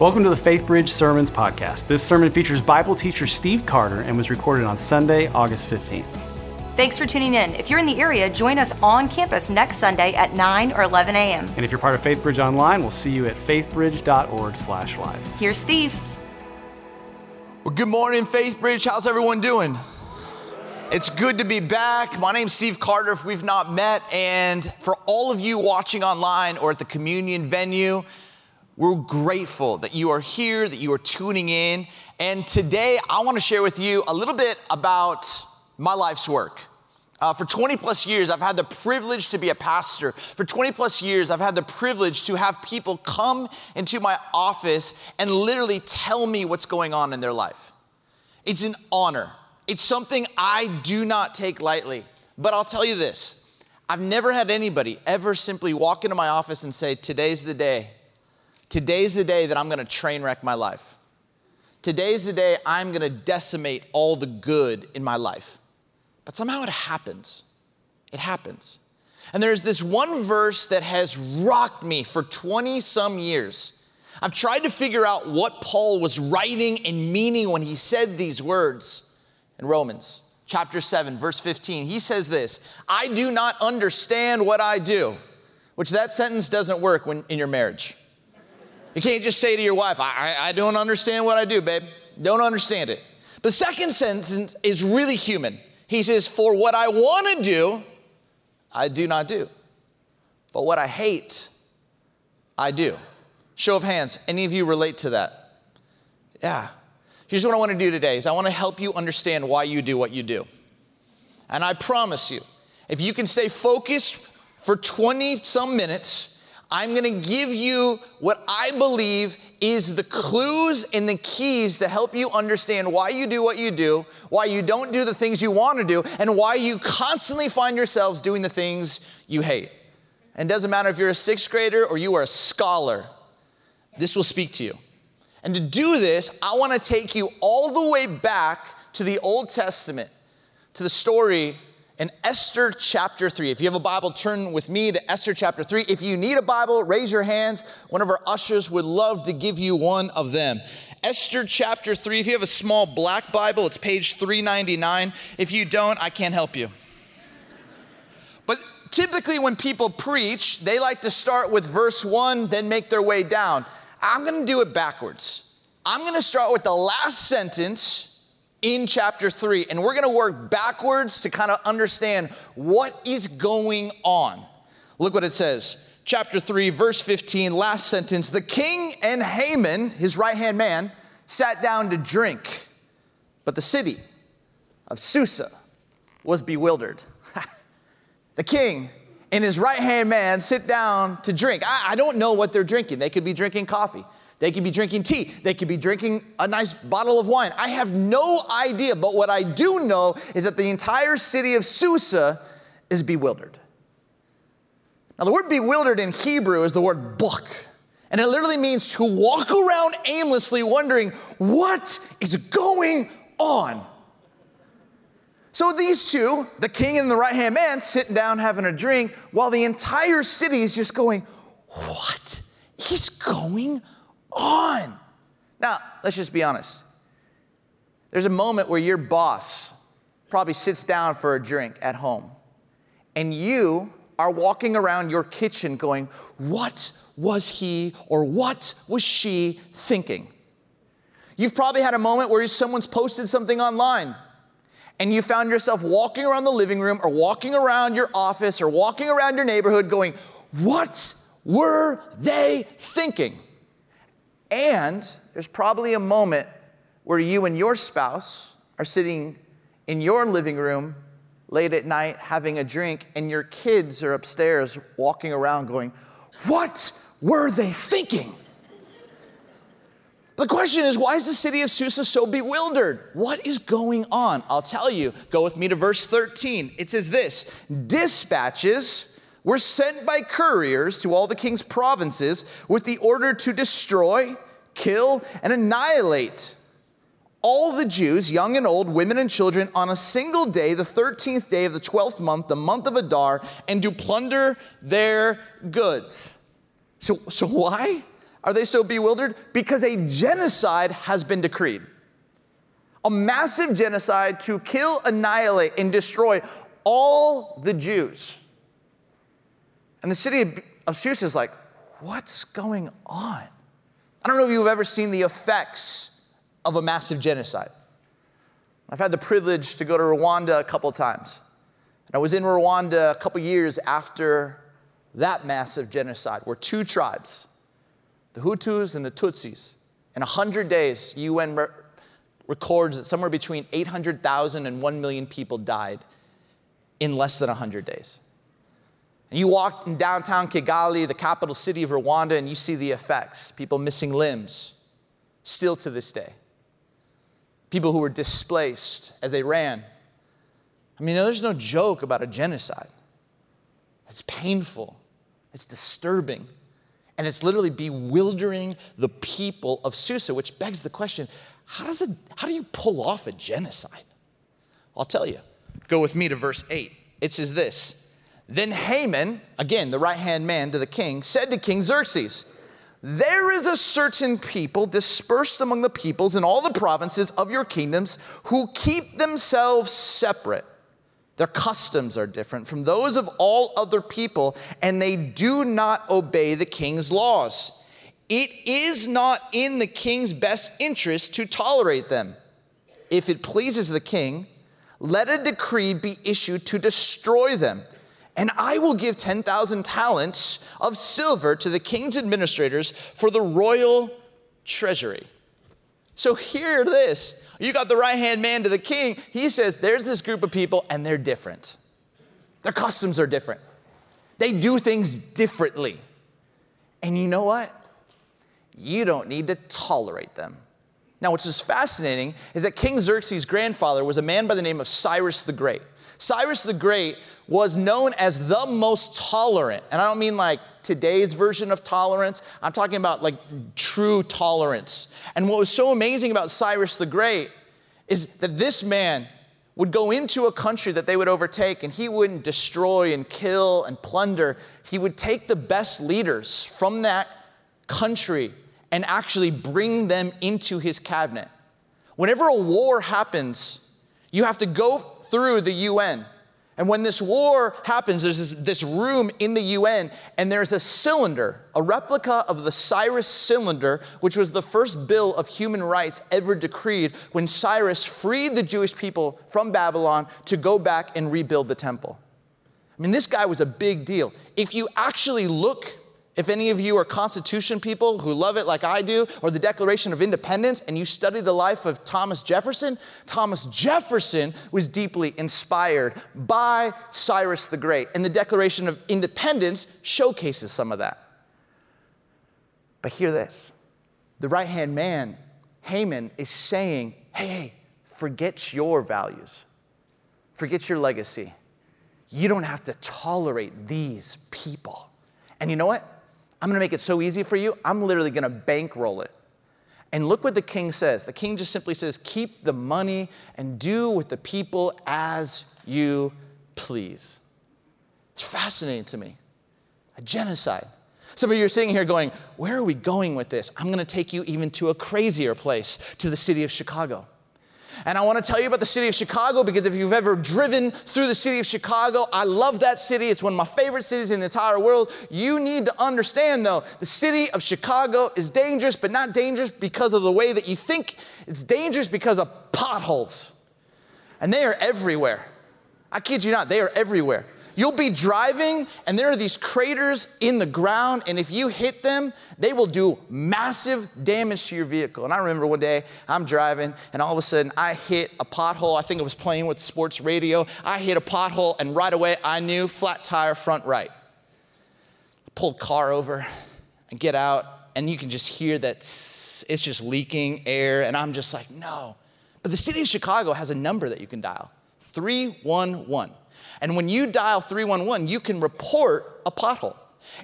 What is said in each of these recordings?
Welcome to the Faith Bridge Sermons podcast. This sermon features Bible teacher Steve Carter and was recorded on Sunday, August 15th. Thanks for tuning in. If you're in the area, join us on campus next Sunday at 9 or 11 a.m. And if you're part of Faith Bridge Online, we'll see you at faithbridge.org slash live. Here's Steve. Well, good morning, Faith Bridge. How's everyone doing? It's good to be back. My name's Steve Carter, if we've not met. And for all of you watching online or at the communion venue, we're grateful that you are here, that you are tuning in. And today, I want to share with you a little bit about my life's work. Uh, for 20 plus years, I've had the privilege to be a pastor. For 20 plus years, I've had the privilege to have people come into my office and literally tell me what's going on in their life. It's an honor. It's something I do not take lightly. But I'll tell you this I've never had anybody ever simply walk into my office and say, Today's the day. Today's the day that I'm gonna train wreck my life. Today's the day I'm gonna decimate all the good in my life. But somehow it happens. It happens. And there's this one verse that has rocked me for 20 some years. I've tried to figure out what Paul was writing and meaning when he said these words in Romans chapter 7, verse 15. He says this I do not understand what I do, which that sentence doesn't work when, in your marriage. You can't just say to your wife, I, I, I don't understand what I do, babe. Don't understand it. The second sentence is really human. He says, For what I want to do, I do not do. But what I hate, I do. Show of hands, any of you relate to that? Yeah. Here's what I want to do today is I want to help you understand why you do what you do. And I promise you, if you can stay focused for 20 some minutes, I'm going to give you what I believe is the clues and the keys to help you understand why you do what you do, why you don't do the things you want to do, and why you constantly find yourselves doing the things you hate. And it doesn't matter if you're a sixth grader or you are a scholar, this will speak to you. And to do this, I want to take you all the way back to the Old Testament, to the story in Esther chapter 3. If you have a Bible, turn with me to Esther chapter 3. If you need a Bible, raise your hands. One of our ushers would love to give you one of them. Esther chapter 3. If you have a small black Bible, it's page 399. If you don't, I can't help you. But typically, when people preach, they like to start with verse 1, then make their way down. I'm gonna do it backwards. I'm gonna start with the last sentence in chapter 3, and we're going to work backwards to kind of understand what is going on. Look what it says. Chapter 3, verse 15, last sentence. The king and Haman, his right hand man, sat down to drink, but the city of Susa was bewildered. the king and his right hand man sit down to drink. I, I don't know what they're drinking. They could be drinking coffee. They could be drinking tea. They could be drinking a nice bottle of wine. I have no idea, but what I do know is that the entire city of Susa is bewildered. Now, the word bewildered in Hebrew is the word buk, and it literally means to walk around aimlessly wondering what is going on. So these two, the king and the right hand man, sitting down having a drink while the entire city is just going, What is going on. Now, let's just be honest. There's a moment where your boss probably sits down for a drink at home, and you are walking around your kitchen going, What was he or what was she thinking? You've probably had a moment where someone's posted something online and you found yourself walking around the living room or walking around your office or walking around your neighborhood going, What were they thinking? And there's probably a moment where you and your spouse are sitting in your living room late at night having a drink, and your kids are upstairs walking around going, What were they thinking? The question is, why is the city of Susa so bewildered? What is going on? I'll tell you. Go with me to verse 13. It says this Dispatches were sent by couriers to all the king's provinces with the order to destroy, kill, and annihilate all the Jews, young and old, women and children, on a single day, the 13th day of the 12th month, the month of Adar, and to plunder their goods. So, so why? are they so bewildered? Because a genocide has been decreed. A massive genocide to kill, annihilate, and destroy all the Jews. And the city of Susa is like, what's going on? I don't know if you've ever seen the effects of a massive genocide. I've had the privilege to go to Rwanda a couple times. And I was in Rwanda a couple years after that massive genocide, where two tribes, the Hutus and the Tutsis, in 100 days, UN re- records that somewhere between 800,000 and 1 million people died in less than 100 days. And you walk in downtown Kigali, the capital city of Rwanda, and you see the effects people missing limbs, still to this day. People who were displaced as they ran. I mean, there's no joke about a genocide. It's painful, it's disturbing, and it's literally bewildering the people of Susa, which begs the question how, does it, how do you pull off a genocide? I'll tell you. Go with me to verse 8. It says this Then Haman, again, the right hand man to the king, said to King Xerxes, There is a certain people dispersed among the peoples in all the provinces of your kingdoms who keep themselves separate. Their customs are different from those of all other people, and they do not obey the king's laws. It is not in the king's best interest to tolerate them. If it pleases the king, let a decree be issued to destroy them. And I will give 10,000 talents of silver to the king's administrators for the royal treasury. So, hear this. You got the right hand man to the king. He says, There's this group of people, and they're different. Their customs are different. They do things differently. And you know what? You don't need to tolerate them. Now, what's just fascinating is that King Xerxes' grandfather was a man by the name of Cyrus the Great. Cyrus the Great was known as the most tolerant. And I don't mean like today's version of tolerance, I'm talking about like true tolerance. And what was so amazing about Cyrus the Great is that this man would go into a country that they would overtake and he wouldn't destroy and kill and plunder. He would take the best leaders from that country and actually bring them into his cabinet. Whenever a war happens, you have to go through the UN. And when this war happens, there's this, this, room in the UN, and there's a cylinder, a replica of the Cyrus cylinder, which was the first bill of human rights ever decreed when Cyrus freed the Jewish people from Babylon to go back and rebuild the temple. I mean, this guy was a big deal. If you actually look if any of you are Constitution people who love it like I do, or the Declaration of Independence, and you study the life of Thomas Jefferson, Thomas Jefferson was deeply inspired by Cyrus the Great, and the Declaration of Independence showcases some of that. But hear this the right hand man, Haman, is saying, hey, hey, forget your values, forget your legacy. You don't have to tolerate these people. And you know what? I'm gonna make it so easy for you, I'm literally gonna bankroll it. And look what the king says. The king just simply says, Keep the money and do with the people as you please. It's fascinating to me. A genocide. Some of you are sitting here going, Where are we going with this? I'm gonna take you even to a crazier place, to the city of Chicago. And I want to tell you about the city of Chicago because if you've ever driven through the city of Chicago, I love that city. It's one of my favorite cities in the entire world. You need to understand, though, the city of Chicago is dangerous, but not dangerous because of the way that you think. It's dangerous because of potholes. And they are everywhere. I kid you not, they are everywhere. You'll be driving, and there are these craters in the ground, and if you hit them, they will do massive damage to your vehicle. And I remember one day I'm driving, and all of a sudden I hit a pothole. I think I was playing with sports radio. I hit a pothole, and right away I knew flat tire, front right. I pulled car over and get out, and you can just hear that it's just leaking air, and I'm just like, no. But the city of Chicago has a number that you can dial 311. And when you dial 311, you can report a pothole.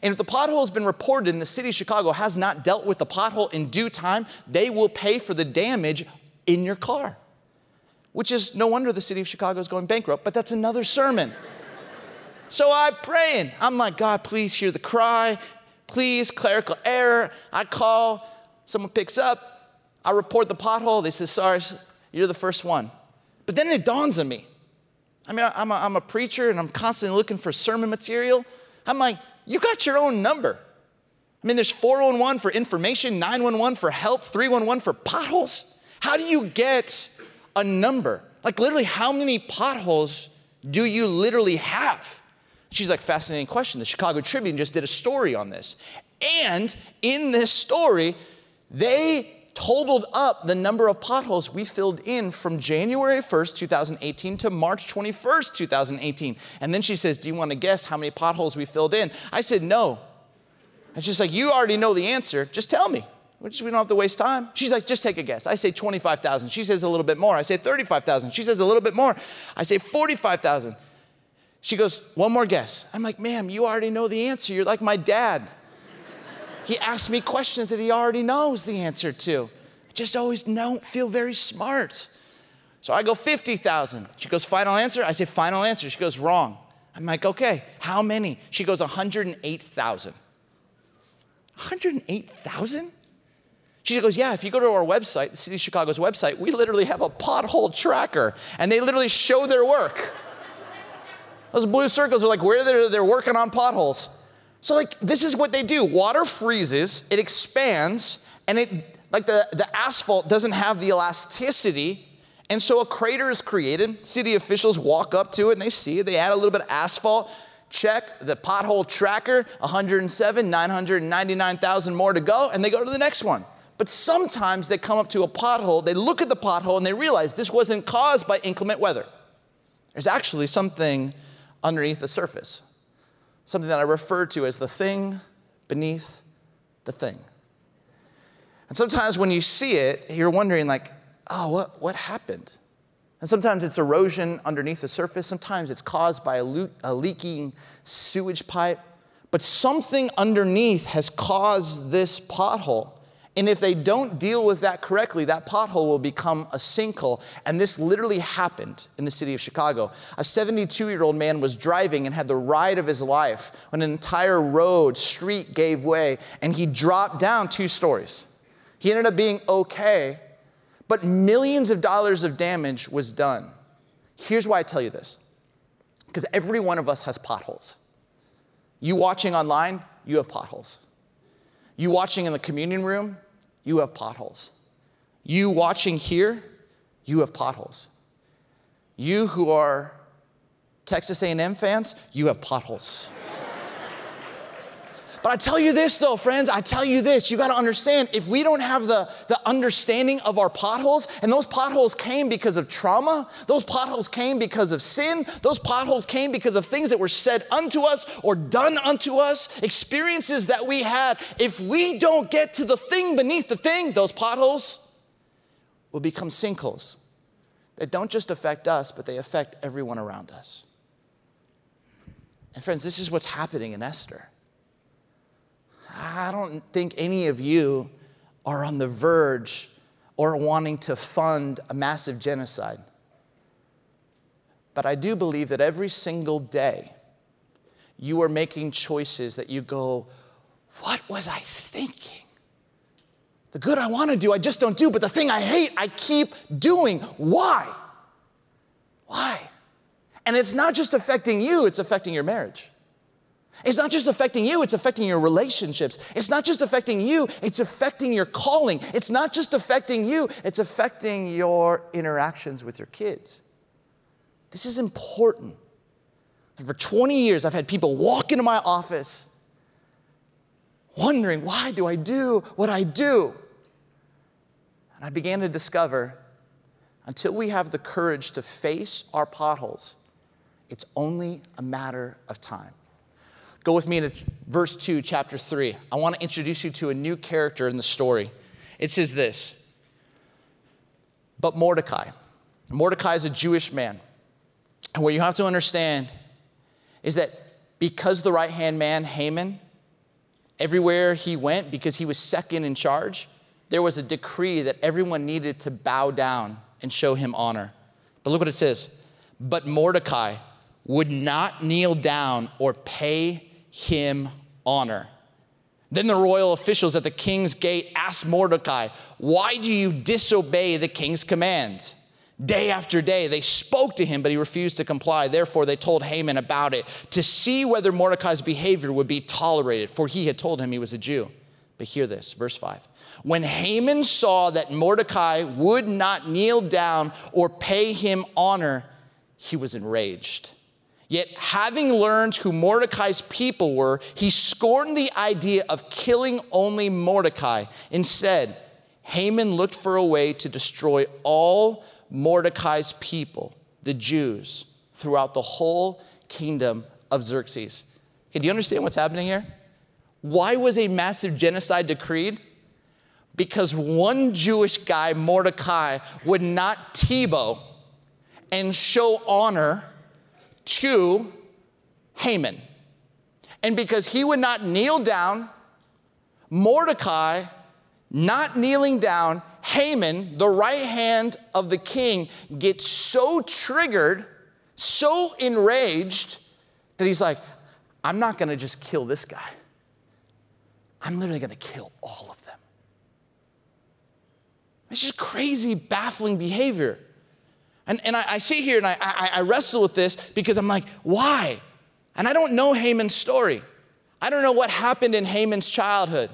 And if the pothole has been reported and the city of Chicago has not dealt with the pothole in due time, they will pay for the damage in your car. Which is no wonder the city of Chicago is going bankrupt, but that's another sermon. so I'm praying. I'm like, God, please hear the cry. please, clerical error. I call, someone picks up, I report the pothole. They say, sorry, you're the first one. But then it dawns on me. I mean, I'm a, I'm a preacher and I'm constantly looking for sermon material. I'm like, you got your own number. I mean, there's 411 for information, 911 for help, 311 for potholes. How do you get a number? Like, literally, how many potholes do you literally have? She's like, fascinating question. The Chicago Tribune just did a story on this. And in this story, they totaled up the number of potholes we filled in from January 1st, 2018 to March 21st, 2018. And then she says, Do you want to guess how many potholes we filled in? I said, No. And she's like, You already know the answer. Just tell me. We don't have to waste time. She's like, Just take a guess. I say 25,000. She says a little bit more. I say 35,000. She says a little bit more. I say 45,000. She goes, One more guess. I'm like, Ma'am, you already know the answer. You're like my dad. He asks me questions that he already knows the answer to. I just always don't feel very smart. So I go 50,000. She goes, final answer? I say, final answer. She goes, wrong. I'm like, okay, how many? She goes, 108,000. 108,000? She goes, Yeah, if you go to our website, the City of Chicago's website, we literally have a pothole tracker and they literally show their work. Those blue circles are like where they're, they're working on potholes. So, like, this is what they do water freezes, it expands, and it, like, the, the asphalt doesn't have the elasticity. And so a crater is created. City officials walk up to it and they see it. They add a little bit of asphalt. Check the pothole tracker 107, 999,000 more to go, and they go to the next one. But sometimes they come up to a pothole, they look at the pothole, and they realize this wasn't caused by inclement weather. There's actually something underneath the surface something that I refer to as the thing beneath the thing. And sometimes when you see it, you're wondering, like, oh, what, what happened? And sometimes it's erosion underneath the surface. Sometimes it's caused by a, le- a leaking sewage pipe. But something underneath has caused this pothole. And if they don't deal with that correctly, that pothole will become a sinkhole. And this literally happened in the city of Chicago. A 72 year old man was driving and had the ride of his life when an entire road, street gave way, and he dropped down two stories. He ended up being okay, but millions of dollars of damage was done. Here's why I tell you this because every one of us has potholes. You watching online, you have potholes. You watching in the communion room, you have potholes. You watching here, you have potholes. You who are Texas A&M fans, you have potholes. But I tell you this though, friends, I tell you this, you gotta understand, if we don't have the, the understanding of our potholes, and those potholes came because of trauma, those potholes came because of sin, those potholes came because of things that were said unto us or done unto us, experiences that we had, if we don't get to the thing beneath the thing, those potholes will become sinkholes that don't just affect us, but they affect everyone around us. And friends, this is what's happening in Esther. I don't think any of you are on the verge or wanting to fund a massive genocide. But I do believe that every single day you are making choices that you go, What was I thinking? The good I want to do, I just don't do, but the thing I hate, I keep doing. Why? Why? And it's not just affecting you, it's affecting your marriage. It's not just affecting you, it's affecting your relationships. It's not just affecting you, it's affecting your calling. It's not just affecting you, it's affecting your interactions with your kids. This is important. And for 20 years, I've had people walk into my office wondering, why do I do what I do? And I began to discover until we have the courage to face our potholes, it's only a matter of time. Go with me to verse 2, chapter 3. I want to introduce you to a new character in the story. It says this But Mordecai, Mordecai is a Jewish man. And what you have to understand is that because the right hand man, Haman, everywhere he went, because he was second in charge, there was a decree that everyone needed to bow down and show him honor. But look what it says. But Mordecai would not kneel down or pay him honor. Then the royal officials at the king's gate asked Mordecai, Why do you disobey the king's commands? Day after day, they spoke to him, but he refused to comply. Therefore, they told Haman about it to see whether Mordecai's behavior would be tolerated, for he had told him he was a Jew. But hear this, verse 5. When Haman saw that Mordecai would not kneel down or pay him honor, he was enraged. Yet, having learned who Mordecai's people were, he scorned the idea of killing only Mordecai. Instead, Haman looked for a way to destroy all Mordecai's people, the Jews, throughout the whole kingdom of Xerxes. Okay, do you understand what's happening here? Why was a massive genocide decreed? Because one Jewish guy, Mordecai, would not Tebow and show honor to Haman. And because he would not kneel down, Mordecai, not kneeling down, Haman, the right hand of the king, gets so triggered, so enraged, that he's like, I'm not gonna just kill this guy. I'm literally gonna kill all of them. It's just crazy, baffling behavior. And, and I, I sit here and I, I, I wrestle with this because I'm like, why? And I don't know Haman's story. I don't know what happened in Haman's childhood.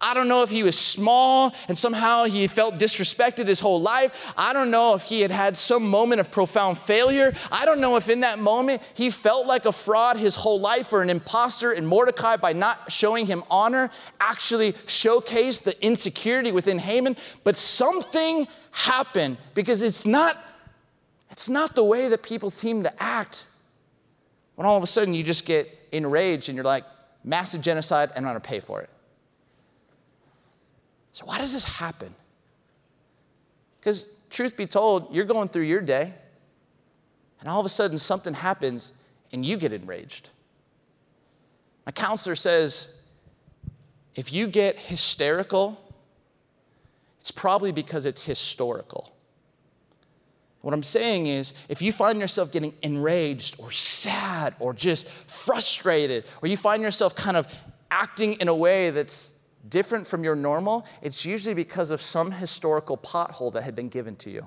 I don't know if he was small and somehow he felt disrespected his whole life. I don't know if he had had some moment of profound failure. I don't know if in that moment he felt like a fraud his whole life or an imposter, and Mordecai, by not showing him honor, actually showcased the insecurity within Haman. But something happened because it's not, it's not the way that people seem to act when all of a sudden you just get enraged and you're like, massive genocide, and I'm gonna pay for it. So, why does this happen? Because, truth be told, you're going through your day, and all of a sudden something happens and you get enraged. My counselor says if you get hysterical, it's probably because it's historical. What I'm saying is, if you find yourself getting enraged or sad or just frustrated, or you find yourself kind of acting in a way that's different from your normal, it's usually because of some historical pothole that had been given to you.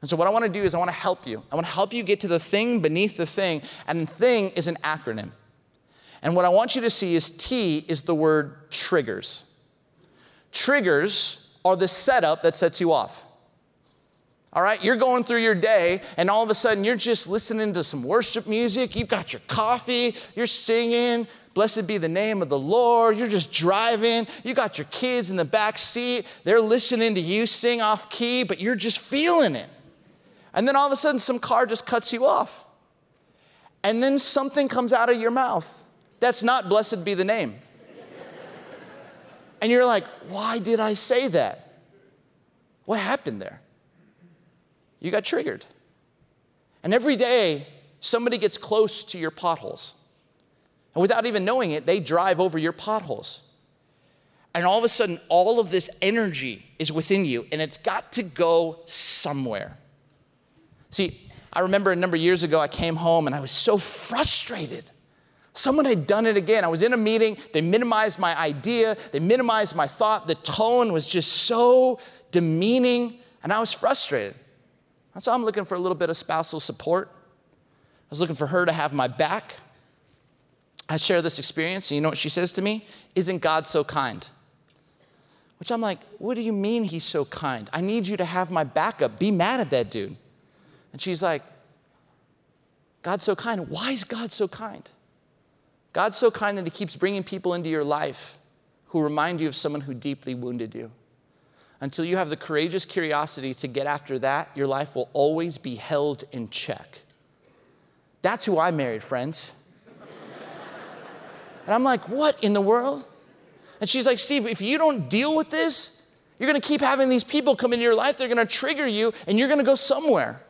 And so, what I want to do is, I want to help you. I want to help you get to the thing beneath the thing. And thing is an acronym. And what I want you to see is T is the word triggers. Triggers are the setup that sets you off. All right, you're going through your day, and all of a sudden you're just listening to some worship music. You've got your coffee, you're singing, Blessed be the name of the Lord. You're just driving. You got your kids in the back seat. They're listening to you sing off key, but you're just feeling it. And then all of a sudden, some car just cuts you off. And then something comes out of your mouth. That's not blessed be the name. and you're like, why did I say that? What happened there? You got triggered. And every day, somebody gets close to your potholes. And without even knowing it, they drive over your potholes. And all of a sudden, all of this energy is within you, and it's got to go somewhere. See, I remember a number of years ago, I came home and I was so frustrated. Someone had done it again. I was in a meeting, they minimized my idea, they minimized my thought. The tone was just so demeaning, and I was frustrated. And so I'm looking for a little bit of spousal support. I was looking for her to have my back. I share this experience, and you know what she says to me? Isn't God so kind? Which I'm like, what do you mean he's so kind? I need you to have my backup. Be mad at that dude. And she's like, God's so kind. Why is God so kind? God's so kind that he keeps bringing people into your life who remind you of someone who deeply wounded you. Until you have the courageous curiosity to get after that, your life will always be held in check. That's who I married, friends. And I'm like, what in the world? And she's like, Steve, if you don't deal with this, you're gonna keep having these people come into your life, they're gonna trigger you, and you're gonna go somewhere.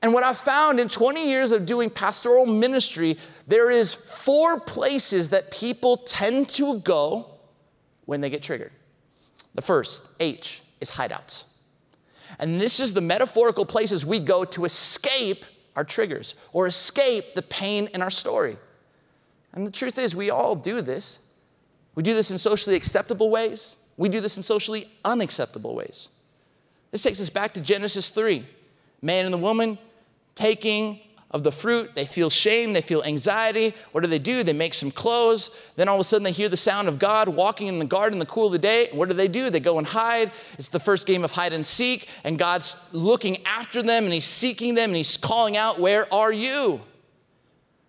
And what I've found in 20 years of doing pastoral ministry, there is four places that people tend to go when they get triggered. The first, H, is hideouts. And this is the metaphorical places we go to escape our triggers or escape the pain in our story. And the truth is, we all do this. We do this in socially acceptable ways, we do this in socially unacceptable ways. This takes us back to Genesis 3. Man and the woman taking of the fruit. They feel shame, they feel anxiety. What do they do? They make some clothes. Then all of a sudden they hear the sound of God walking in the garden in the cool of the day. What do they do? They go and hide. It's the first game of hide and seek, and God's looking after them and He's seeking them and He's calling out, Where are you?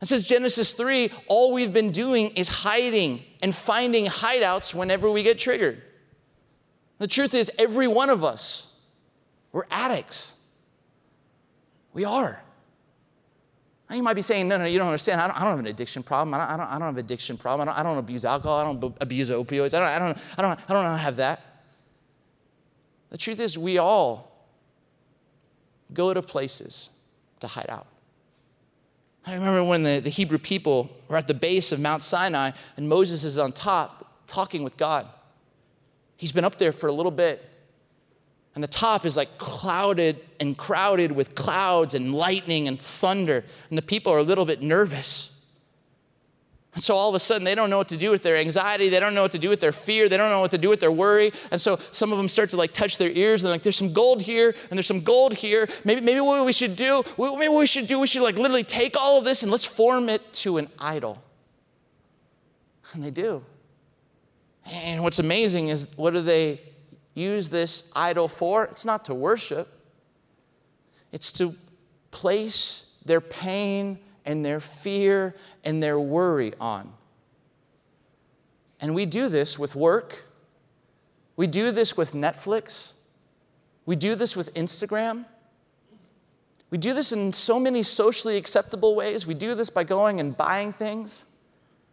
And says Genesis 3, all we've been doing is hiding and finding hideouts whenever we get triggered. The truth is, every one of us, we're addicts. We are. You might be saying, no, no, you don't understand. I don't, I don't have an addiction problem. I don't, I don't, I don't have an addiction problem. I don't, I don't abuse alcohol. I don't abuse opioids. I don't, I, don't, I, don't, I don't have that. The truth is, we all go to places to hide out. I remember when the, the Hebrew people were at the base of Mount Sinai and Moses is on top talking with God. He's been up there for a little bit. And the top is like clouded and crowded with clouds and lightning and thunder. And the people are a little bit nervous. And so all of a sudden, they don't know what to do with their anxiety. They don't know what to do with their fear. They don't know what to do with their worry. And so some of them start to like touch their ears. And like, there's some gold here and there's some gold here. Maybe, maybe what we should do, maybe what we should do, we should like literally take all of this and let's form it to an idol. And they do. And what's amazing is what do they use this idol for? It's not to worship, it's to place their pain and their fear and their worry on. And we do this with work. We do this with Netflix. We do this with Instagram. We do this in so many socially acceptable ways. We do this by going and buying things.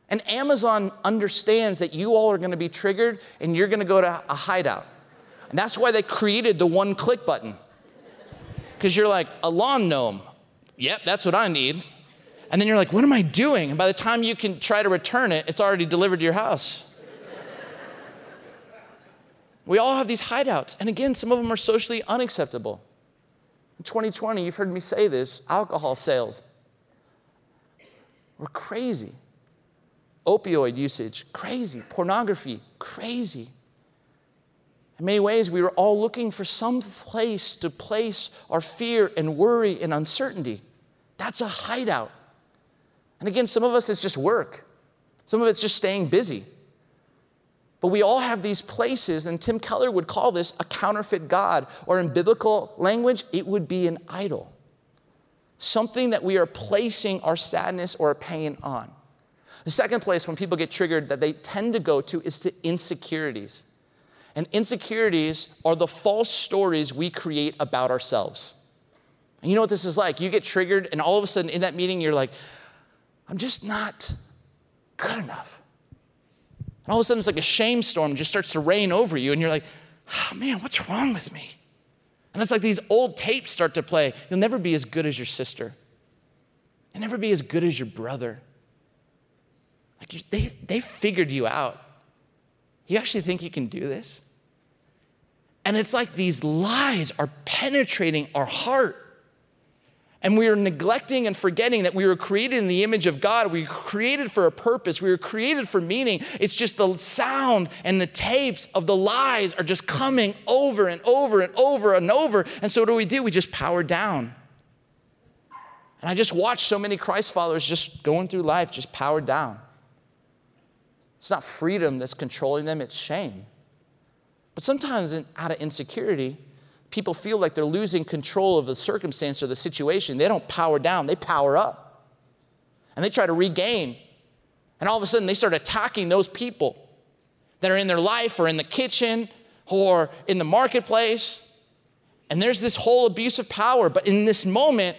And Amazon understands that you all are going to be triggered and you're going to go to a hideout. And that's why they created the one click button. Because you're like, a lawn gnome. Yep, that's what I need. And then you're like, what am I doing? And by the time you can try to return it, it's already delivered to your house. we all have these hideouts. And again, some of them are socially unacceptable. In 2020, you've heard me say this alcohol sales were crazy. Opioid usage, crazy. Pornography, crazy. In many ways, we were all looking for some place to place our fear and worry and uncertainty. That's a hideout. And again, some of us, it's just work, some of it's just staying busy. But we all have these places, and Tim Keller would call this a counterfeit God, or in biblical language, it would be an idol. Something that we are placing our sadness or our pain on. The second place when people get triggered that they tend to go to is to insecurities. And insecurities are the false stories we create about ourselves. And you know what this is like? You get triggered, and all of a sudden in that meeting, you're like, I'm just not good enough. And all of a sudden, it's like a shame storm just starts to rain over you, and you're like, oh, man, what's wrong with me? And it's like these old tapes start to play. You'll never be as good as your sister, you'll never be as good as your brother. Like you, they, they figured you out. You actually think you can do this? And it's like these lies are penetrating our heart. And we are neglecting and forgetting that we were created in the image of God. We were created for a purpose. We were created for meaning. It's just the sound and the tapes of the lies are just coming over and over and over and over. And so, what do we do? We just power down. And I just watch so many Christ followers just going through life, just powered down. It's not freedom that's controlling them, it's shame. But sometimes, in, out of insecurity, people feel like they're losing control of the circumstance or the situation. They don't power down, they power up. And they try to regain. And all of a sudden, they start attacking those people that are in their life or in the kitchen or in the marketplace. And there's this whole abuse of power. But in this moment,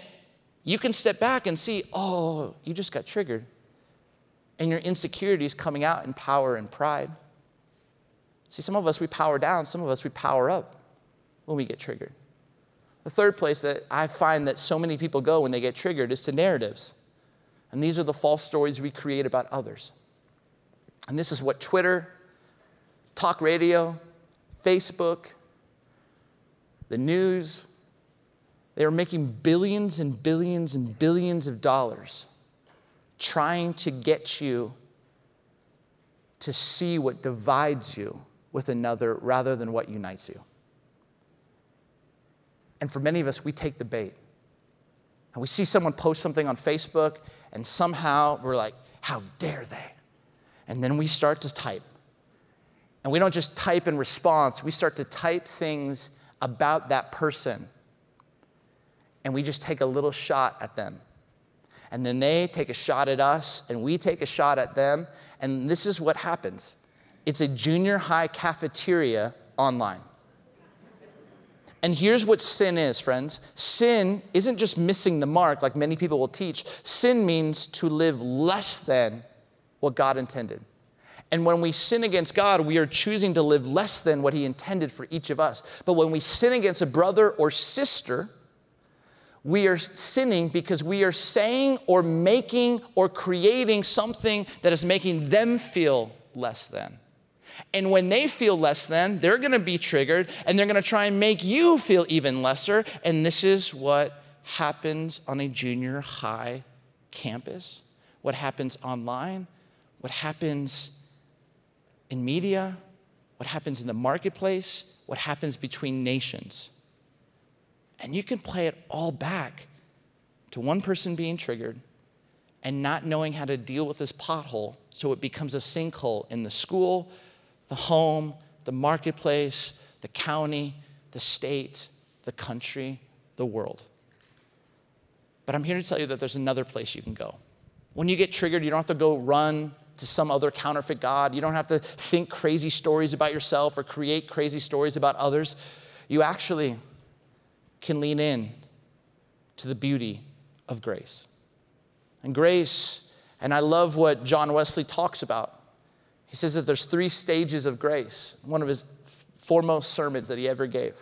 you can step back and see, oh, you just got triggered. And your insecurity is coming out in power and pride. See, some of us, we power down, some of us, we power up when we get triggered. The third place that I find that so many people go when they get triggered is to narratives. And these are the false stories we create about others. And this is what Twitter, talk radio, Facebook, the news, they are making billions and billions and billions of dollars trying to get you to see what divides you with another rather than what unites you. And for many of us, we take the bait. And we see someone post something on Facebook, and somehow we're like, how dare they? And then we start to type. And we don't just type in response, we start to type things about that person. And we just take a little shot at them. And then they take a shot at us, and we take a shot at them. And this is what happens it's a junior high cafeteria online. And here's what sin is, friends sin isn't just missing the mark, like many people will teach. Sin means to live less than what God intended. And when we sin against God, we are choosing to live less than what He intended for each of us. But when we sin against a brother or sister, we are sinning because we are saying or making or creating something that is making them feel less than. And when they feel less than, they're gonna be triggered and they're gonna try and make you feel even lesser. And this is what happens on a junior high campus, what happens online, what happens in media, what happens in the marketplace, what happens between nations. And you can play it all back to one person being triggered and not knowing how to deal with this pothole so it becomes a sinkhole in the school, the home, the marketplace, the county, the state, the country, the world. But I'm here to tell you that there's another place you can go. When you get triggered, you don't have to go run to some other counterfeit God. You don't have to think crazy stories about yourself or create crazy stories about others. You actually can lean in to the beauty of grace. And grace, and I love what John Wesley talks about. He says that there's three stages of grace, one of his foremost sermons that he ever gave.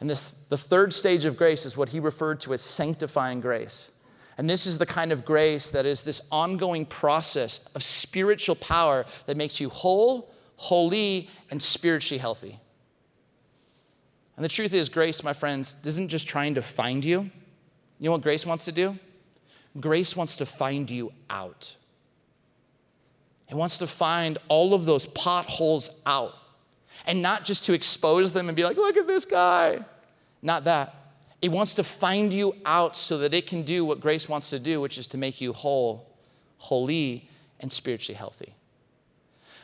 And this, the third stage of grace is what he referred to as sanctifying grace. And this is the kind of grace that is this ongoing process of spiritual power that makes you whole, holy, and spiritually healthy. And the truth is, grace, my friends, isn't just trying to find you. You know what grace wants to do? Grace wants to find you out. It wants to find all of those potholes out. And not just to expose them and be like, look at this guy. Not that. It wants to find you out so that it can do what grace wants to do, which is to make you whole, holy, and spiritually healthy.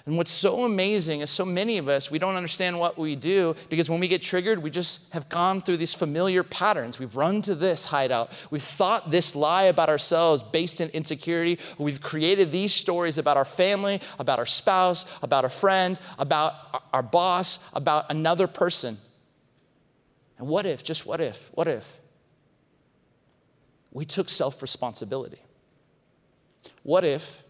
And what's so amazing is so many of us, we don't understand what we do because when we get triggered, we just have gone through these familiar patterns. We've run to this hideout. We've thought this lie about ourselves based in insecurity. We've created these stories about our family, about our spouse, about a friend, about our boss, about another person. And what if, just what if, what if we took self responsibility? What if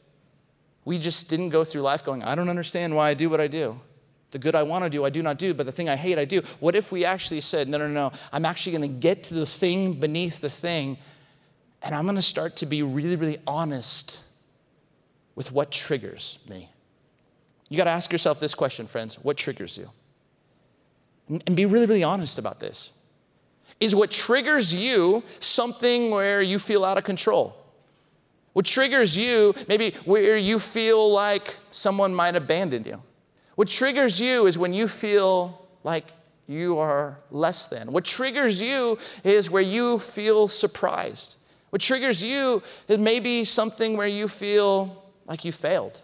we just didn't go through life going, I don't understand why I do what I do. The good I want to do, I do not do, but the thing I hate, I do. What if we actually said, no, no, no, I'm actually going to get to the thing beneath the thing, and I'm going to start to be really, really honest with what triggers me? You got to ask yourself this question, friends what triggers you? And be really, really honest about this. Is what triggers you something where you feel out of control? What triggers you, maybe where you feel like someone might abandon you. What triggers you is when you feel like you are less than. What triggers you is where you feel surprised. What triggers you is maybe something where you feel like you failed.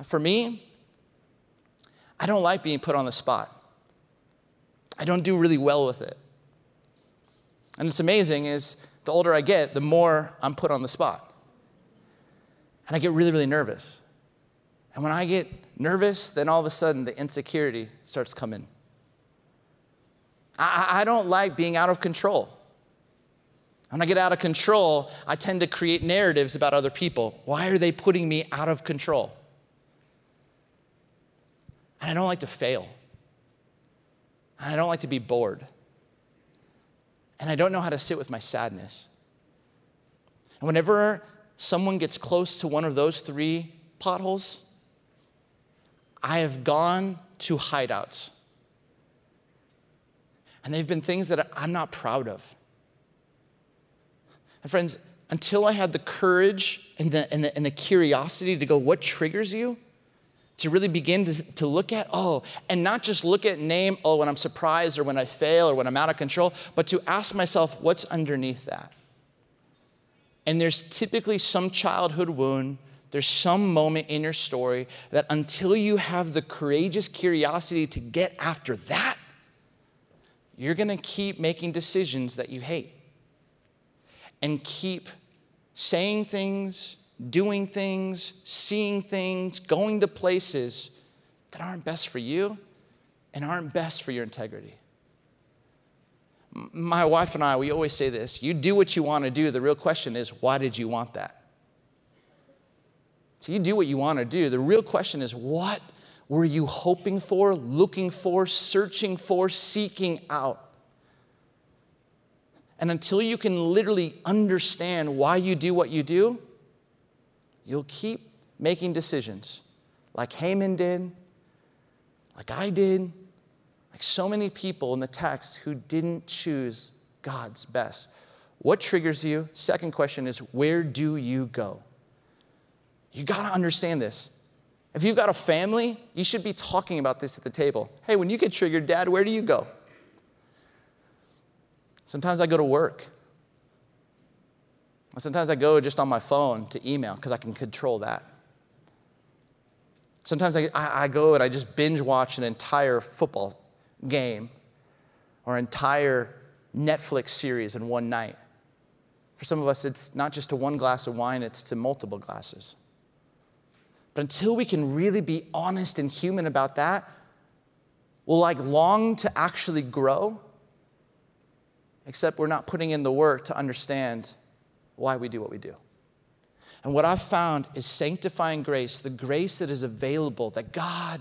Uh, for me, I don't like being put on the spot. I don't do really well with it. And what's amazing is the older I get, the more I'm put on the spot. And I get really, really nervous. And when I get nervous, then all of a sudden the insecurity starts coming. I, I don't like being out of control. When I get out of control, I tend to create narratives about other people. Why are they putting me out of control? And I don't like to fail. And I don't like to be bored and I don't know how to sit with my sadness. And whenever someone gets close to one of those three potholes, I have gone to hideouts. And they've been things that I'm not proud of. And friends, until I had the courage and the, and the, and the curiosity to go, what triggers you? To really begin to, to look at, oh, and not just look at name, oh, when I'm surprised or when I fail or when I'm out of control, but to ask myself, what's underneath that? And there's typically some childhood wound, there's some moment in your story that until you have the courageous curiosity to get after that, you're gonna keep making decisions that you hate and keep saying things, doing things, seeing things, going to places that aren't best for you and aren't best for your integrity. My wife and I, we always say this you do what you want to do. The real question is, why did you want that? So you do what you want to do. The real question is, what were you hoping for, looking for, searching for, seeking out? And until you can literally understand why you do what you do, you'll keep making decisions like Haman did, like I did, like so many people in the text who didn't choose God's best. What triggers you? Second question is where do you go? You got to understand this. If you've got a family, you should be talking about this at the table. Hey, when you get triggered, dad, where do you go? Sometimes I go to work. Sometimes I go just on my phone to email because I can control that. Sometimes I, I, go and I just binge watch an entire football game or entire Netflix series in one night. For some of us, it's not just to one glass of wine, it's to multiple glasses. But until we can really be honest and human about that, we'll like long to actually grow except we're not putting in the work to understand why we do what we do. And what I've found is sanctifying grace, the grace that is available, that God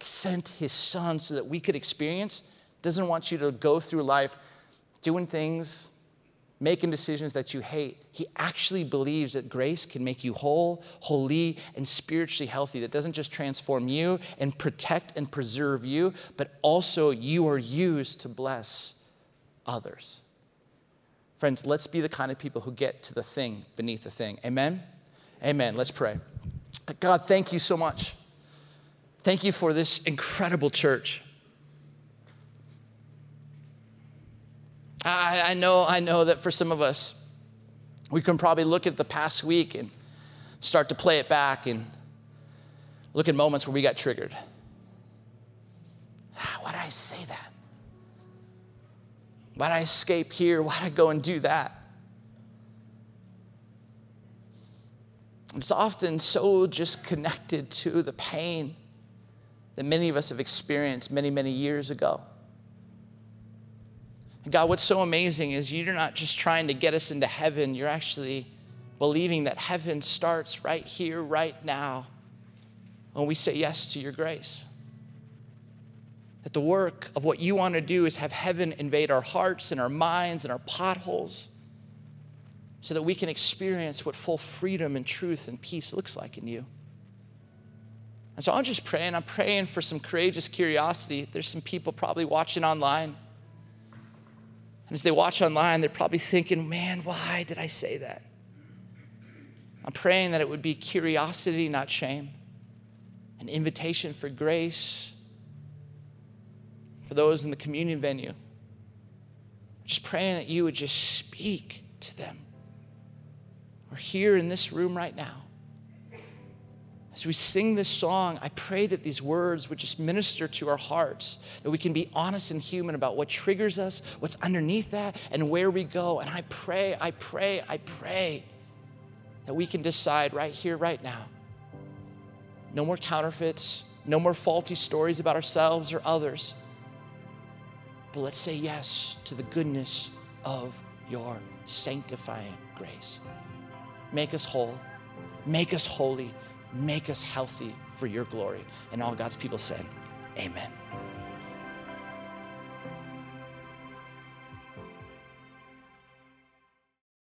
sent His Son so that we could experience, doesn't want you to go through life doing things, making decisions that you hate. He actually believes that grace can make you whole, holy, and spiritually healthy. That doesn't just transform you and protect and preserve you, but also you are used to bless others. Friends, let's be the kind of people who get to the thing beneath the thing. Amen? Amen. Let's pray. God, thank you so much. Thank you for this incredible church. I, I, know, I know that for some of us, we can probably look at the past week and start to play it back and look at moments where we got triggered. Ah, why did I say that? Why'd I escape here? Why'd I go and do that? It's often so just connected to the pain that many of us have experienced many, many years ago. And God, what's so amazing is you're not just trying to get us into heaven, you're actually believing that heaven starts right here, right now, when we say yes to your grace. That the work of what you want to do is have heaven invade our hearts and our minds and our potholes so that we can experience what full freedom and truth and peace looks like in you. And so I'm just praying. I'm praying for some courageous curiosity. There's some people probably watching online. And as they watch online, they're probably thinking, man, why did I say that? I'm praying that it would be curiosity, not shame, an invitation for grace for those in the communion venue. Just praying that you would just speak to them. We're here in this room right now. As we sing this song, I pray that these words would just minister to our hearts, that we can be honest and human about what triggers us, what's underneath that, and where we go. And I pray, I pray, I pray that we can decide right here, right now. No more counterfeits, no more faulty stories about ourselves or others but let's say yes to the goodness of your sanctifying grace. Make us whole, make us holy, make us healthy for your glory. And all God's people said, Amen.